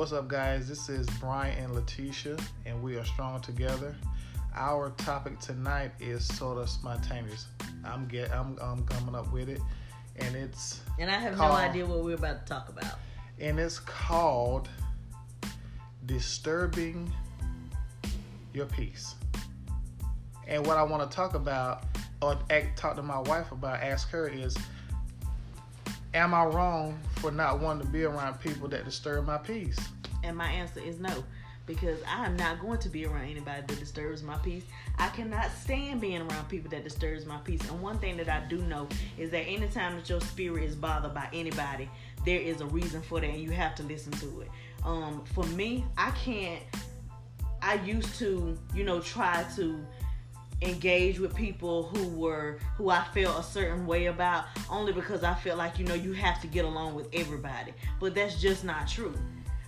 What's up, guys? This is Brian and Letitia, and we are strong together. Our topic tonight is sort of spontaneous. I'm get I'm, I'm coming up with it, and it's And I have Call. no idea what we're about to talk about. and it's called disturbing your peace. And what I want to talk about, or act, talk to my wife about, ask her is, am I wrong for not wanting to be around people that disturb my peace? And my answer is no. Because I am not going to be around anybody that disturbs my peace. I cannot stand being around people that disturbs my peace. And one thing that I do know is that anytime that your spirit is bothered by anybody, there is a reason for that and you have to listen to it. Um, for me, I can't I used to, you know, try to engage with people who were who I felt a certain way about only because I felt like you know you have to get along with everybody. But that's just not true.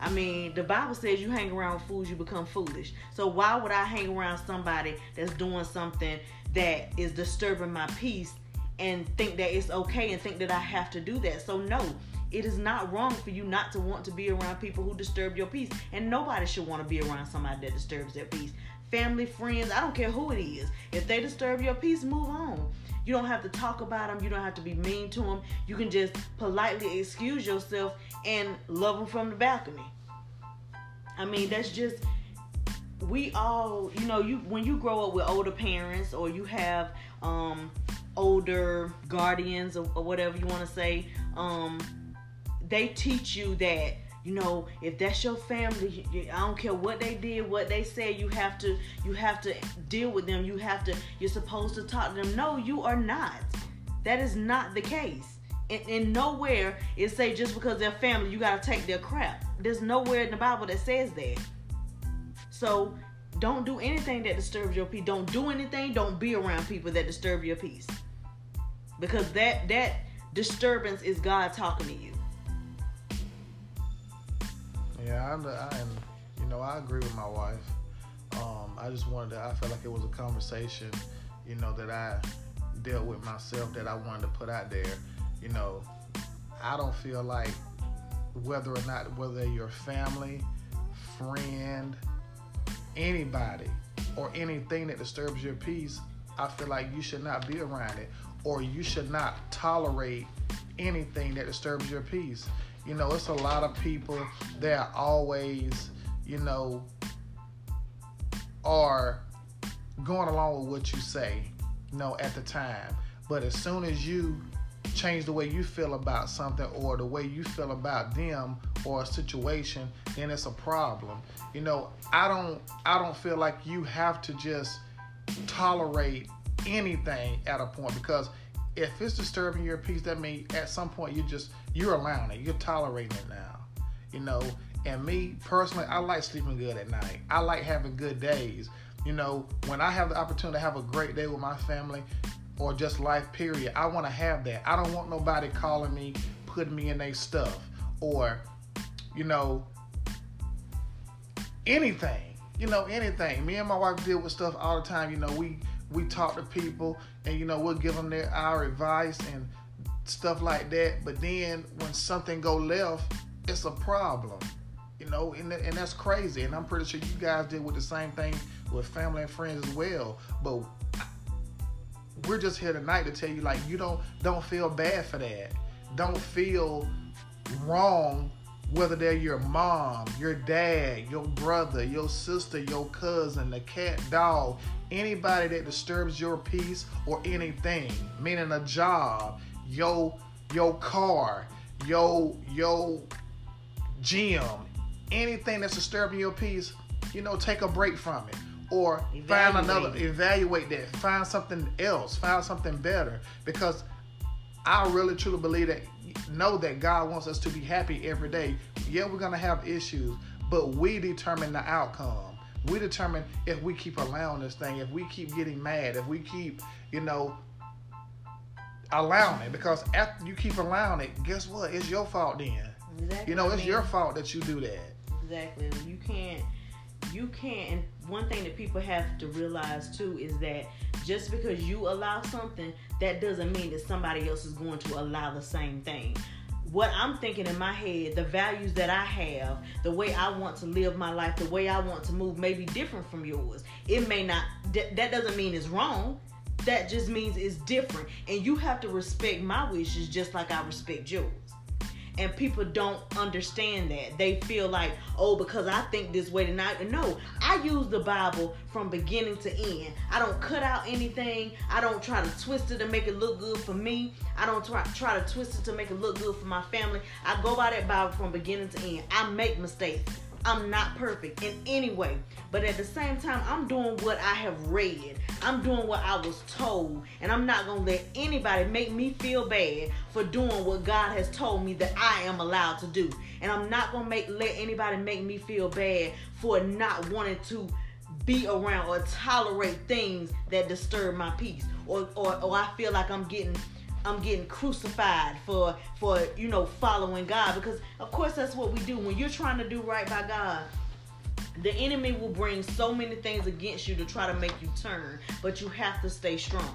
I mean, the Bible says you hang around fools, you become foolish. So why would I hang around somebody that's doing something that is disturbing my peace and think that it's okay and think that I have to do that? So no, it is not wrong for you not to want to be around people who disturb your peace. And nobody should want to be around somebody that disturbs their peace. Family, friends, I don't care who it is. If they disturb your peace, move on. You don't have to talk about them. You don't have to be mean to them. You can just politely excuse yourself and love them from the balcony. I mean, that's just we all, you know, you when you grow up with older parents or you have um older guardians or, or whatever you want to say, um they teach you that you know if that's your family i don't care what they did what they said you have to you have to deal with them. You have to you're supposed to talk to them. No you are not. That is not the case. And, and nowhere it say just because they're family you gotta take their crap. There's nowhere in the bible that says that. So don't do anything that disturbs your peace. Don't do anything don't be around people that disturb your peace. Because that that disturbance is god talking to you Yeah, I, I you know I agree with my wife. Um, I just wanted to. I felt like it was a conversation, you know, that I dealt with myself that I wanted to put out there. You know, I don't feel like whether or not whether your family, friend, anybody, or anything that disturbs your peace, I feel like you should not be around it, or you should not tolerate anything that disturbs your peace. You know, it's a lot of people that always, you know, are going along with what you say, you know, at the time. But as soon as you change the way you feel about something or the way you feel about them or a situation, then it's a problem. You know, I don't I don't feel like you have to just tolerate anything at a point because if it's disturbing your peace, that means at some point you just you're allowing it, you're tolerating it now. You know, and me personally, I like sleeping good at night. I like having good days. You know, when I have the opportunity to have a great day with my family or just life period, I want to have that. I don't want nobody calling me, putting me in their stuff or you know anything. You know, anything. Me and my wife deal with stuff all the time. You know, we we talk to people and you know we'll give them their our advice and stuff like that. But then when something go left, it's a problem. You know, and, and that's crazy. And I'm pretty sure you guys did with the same thing with family and friends as well. But we're just here tonight to tell you like you don't don't feel bad for that. Don't feel wrong whether they're your mom, your dad, your brother, your sister, your cousin, the cat, dog, anybody that disturbs your peace or anything, meaning a job, your your car, your your gym, anything that's disturbing your peace, you know, take a break from it. Or find another Evaluate. evaluate that. Find something else. Find something better. Because I really truly believe that know that God wants us to be happy every day. Yeah, we're gonna have issues, but we determine the outcome. We determine if we keep allowing this thing, if we keep getting mad, if we keep, you know, allowing it. Because after you keep allowing it, guess what? It's your fault then. Exactly. You know, it's your fault that you do that. Exactly. You can't. You can't. And one thing that people have to realize too is that just because you allow something, that doesn't mean that somebody else is going to allow the same thing. what I'm thinking in my head, the values that I have, the way I want to live my life, the way I want to move may be different from yours. It may not, that doesn't mean it's wrong. That just means it's different. And you have to respect my wishes just like I respect yours and people don't understand that. They feel like oh because i think this way tonight no i use the bible from beginning to end. I don't cut out anything. I don't try to twist it to make it look good for me. I don't try, try to twist it to make it look good for my family. I go by that bible from beginning to end. I make mistakes I'm not perfect in any way. But at the same time, I'm doing what I have read. I'm doing what I was told. And I'm not going to let anybody make me feel bad for doing what God has told me that I am allowed to do. And I'm not going to make let anybody make me feel bad for not wanting to be around or tolerate things that disturb my peace or, or, or I feel like I'm getting I'm getting crucified for for you know following God because of course that's what we do when you're trying to do right by God. The enemy will bring so many things against you to try to make you turn, but you have to stay strong.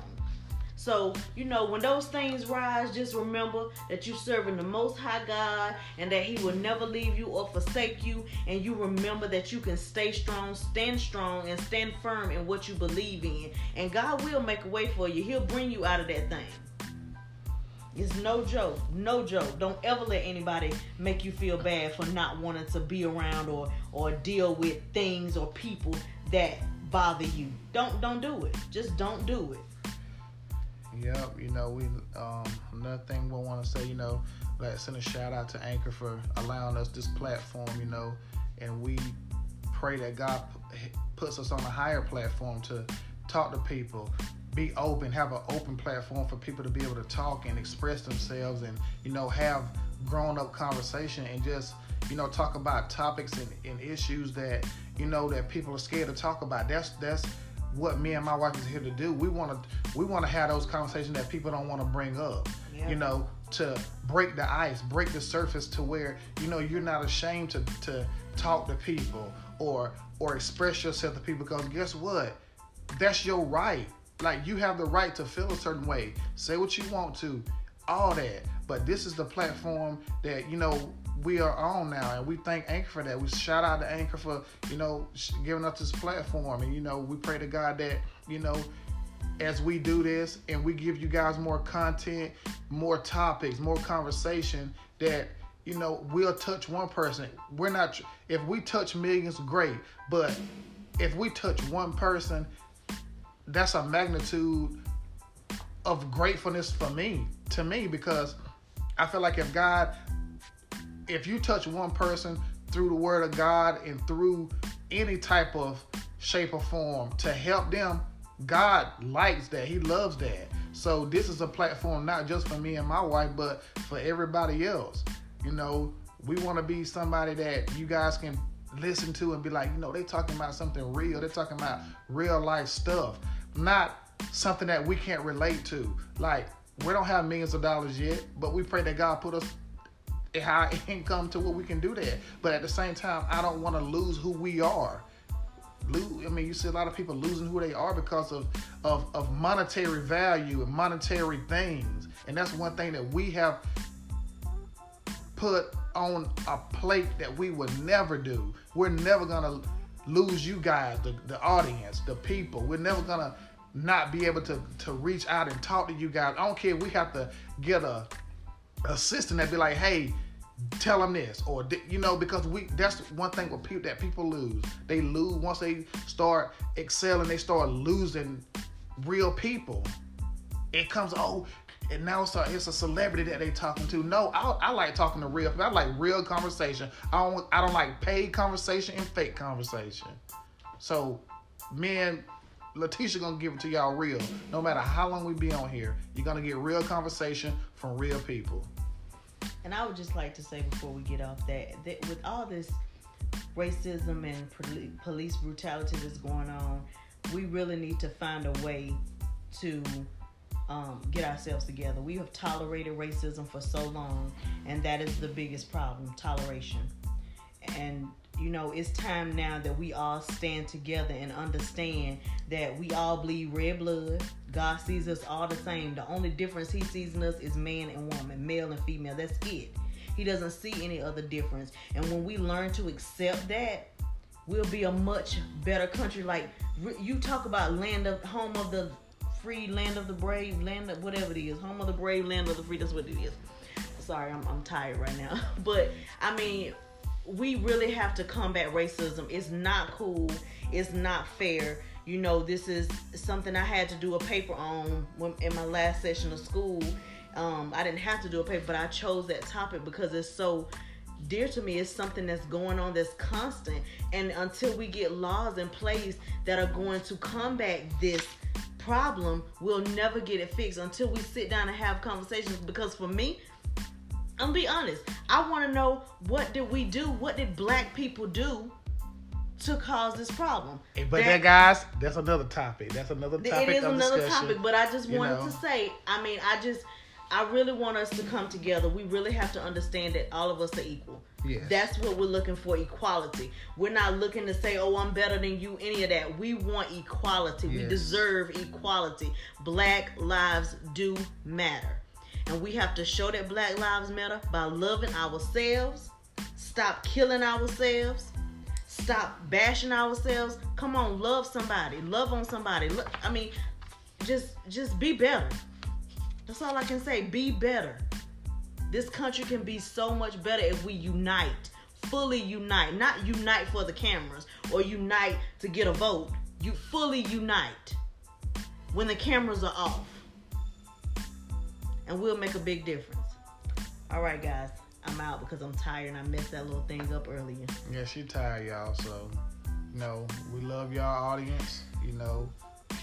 So, you know, when those things rise, just remember that you're serving the Most High God and that He will never leave you or forsake you. And you remember that you can stay strong, stand strong, and stand firm in what you believe in. And God will make a way for you, He'll bring you out of that thing. It's no joke. No joke. Don't ever let anybody make you feel bad for not wanting to be around or or deal with things or people that bother you. Don't don't do it. Just don't do it. Yep, you know, we um another thing we want to say, you know, let's send a shout out to Anchor for allowing us this platform, you know, and we pray that God puts us on a higher platform to talk to people, be open, have an open platform for people to be able to talk and express themselves and, you know, have grown up conversation and just, you know, talk about topics and, and issues that, you know, that people are scared to talk about. That's that's what me and my wife is here to do. We want to we want to have those conversations that people don't want to bring up. Yeah. You know, to break the ice, break the surface to where you know you're not ashamed to to talk to people or or express yourself to people because guess what? That's your right. Like you have the right to feel a certain way, say what you want to, all that. But this is the platform that you know we are on now, and we thank Anchor for that. We shout out to Anchor for you know giving us this platform, and you know we pray to God that you know as we do this and we give you guys more content, more topics, more conversation that you know we'll touch one person. We're not if we touch millions, great, but if we touch one person that's a magnitude of gratefulness for me to me because I feel like if God if you touch one person through the word of God and through any type of shape or form to help them, God likes that. He loves that. So this is a platform not just for me and my wife, but for everybody else. You know, we want to be somebody that you guys can listen to and be like, you know, they talking about something real. They're talking about real life stuff not something that we can't relate to. Like we don't have millions of dollars yet, but we pray that God put us high income to where we can do that. But at the same time, I don't want to lose who we are. I mean, you see a lot of people losing who they are because of, of, of monetary value and monetary things. And that's one thing that we have put on a plate that we would never do. We're never to lose you guys, the, the audience, the people. We're never gonna not be able to to reach out and talk to you guys. I don't care. We have to get a assistant that be like, hey, tell them this, or you know, because we that's one thing with people that people lose. They lose once they start excelling. They start losing real people. It comes, oh, and now it's a, it's a celebrity that they talking to. No, I, I like talking to real. I like real conversation. I don't I don't like paid conversation and fake conversation. So, man, Letitia gonna give it to y'all real. No matter how long we be on here, you're gonna get real conversation from real people. And I would just like to say before we get off that, that with all this racism and police brutality that's going on, we really need to find a way to um, get ourselves together. We have tolerated racism for so long, and that is the biggest problem toleration. And you know, it's time now that we all stand together and understand that we all bleed red blood. God sees us all the same. The only difference He sees in us is man and woman, male and female. That's it. He doesn't see any other difference. And when we learn to accept that, we'll be a much better country. Like you talk about land of home of the free, land of the brave, land of whatever it is, home of the brave, land of the free. That's what it is. Sorry, I'm I'm tired right now. but I mean, we really have to combat racism. It's not cool. It's not fair. You know, this is something I had to do a paper on when, in my last session of school. Um, I didn't have to do a paper, but I chose that topic because it's so dear to me. It's something that's going on that's constant. And until we get laws in place that are going to combat this problem, we'll never get it fixed until we sit down and have conversations. Because for me, I'm gonna be honest. I want to know what did we do? What did black people do to cause this problem? Hey, but that, that, guys, that's another topic. That's another topic. It is another topic. But I just wanted know. to say. I mean, I just. I really want us to come together. We really have to understand that all of us are equal. Yes. That's what we're looking for equality. We're not looking to say, oh, I'm better than you, any of that. We want equality. Yes. We deserve equality. Black lives do matter. And we have to show that Black Lives Matter by loving ourselves, stop killing ourselves, stop bashing ourselves. Come on, love somebody, love on somebody. Look, I mean, just just be better. That's all I can say. Be better. This country can be so much better if we unite, fully unite, not unite for the cameras or unite to get a vote. You fully unite when the cameras are off and we'll make a big difference. All right, guys, I'm out because I'm tired and I messed that little thing up earlier. Yeah, she tired, y'all. So, you know, we love y'all audience. You know,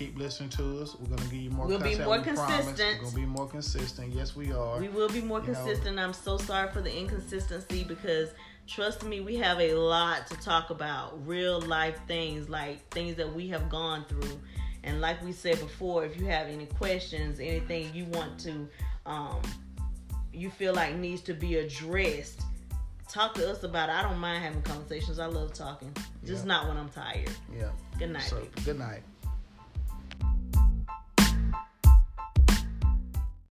keep listening to us. We're gonna give you more. We'll be more we consistent. We're gonna be more consistent. Yes, we are. We will be more you consistent. Know. I'm so sorry for the inconsistency because trust me, we have a lot to talk about. Real life things like things that we have gone through. And like we said before, if you have any questions, anything you want to um, you feel like needs to be addressed, talk to us about it. I don't mind having conversations. I love talking. Just not when I'm tired. Yeah. Good night, so, Good night.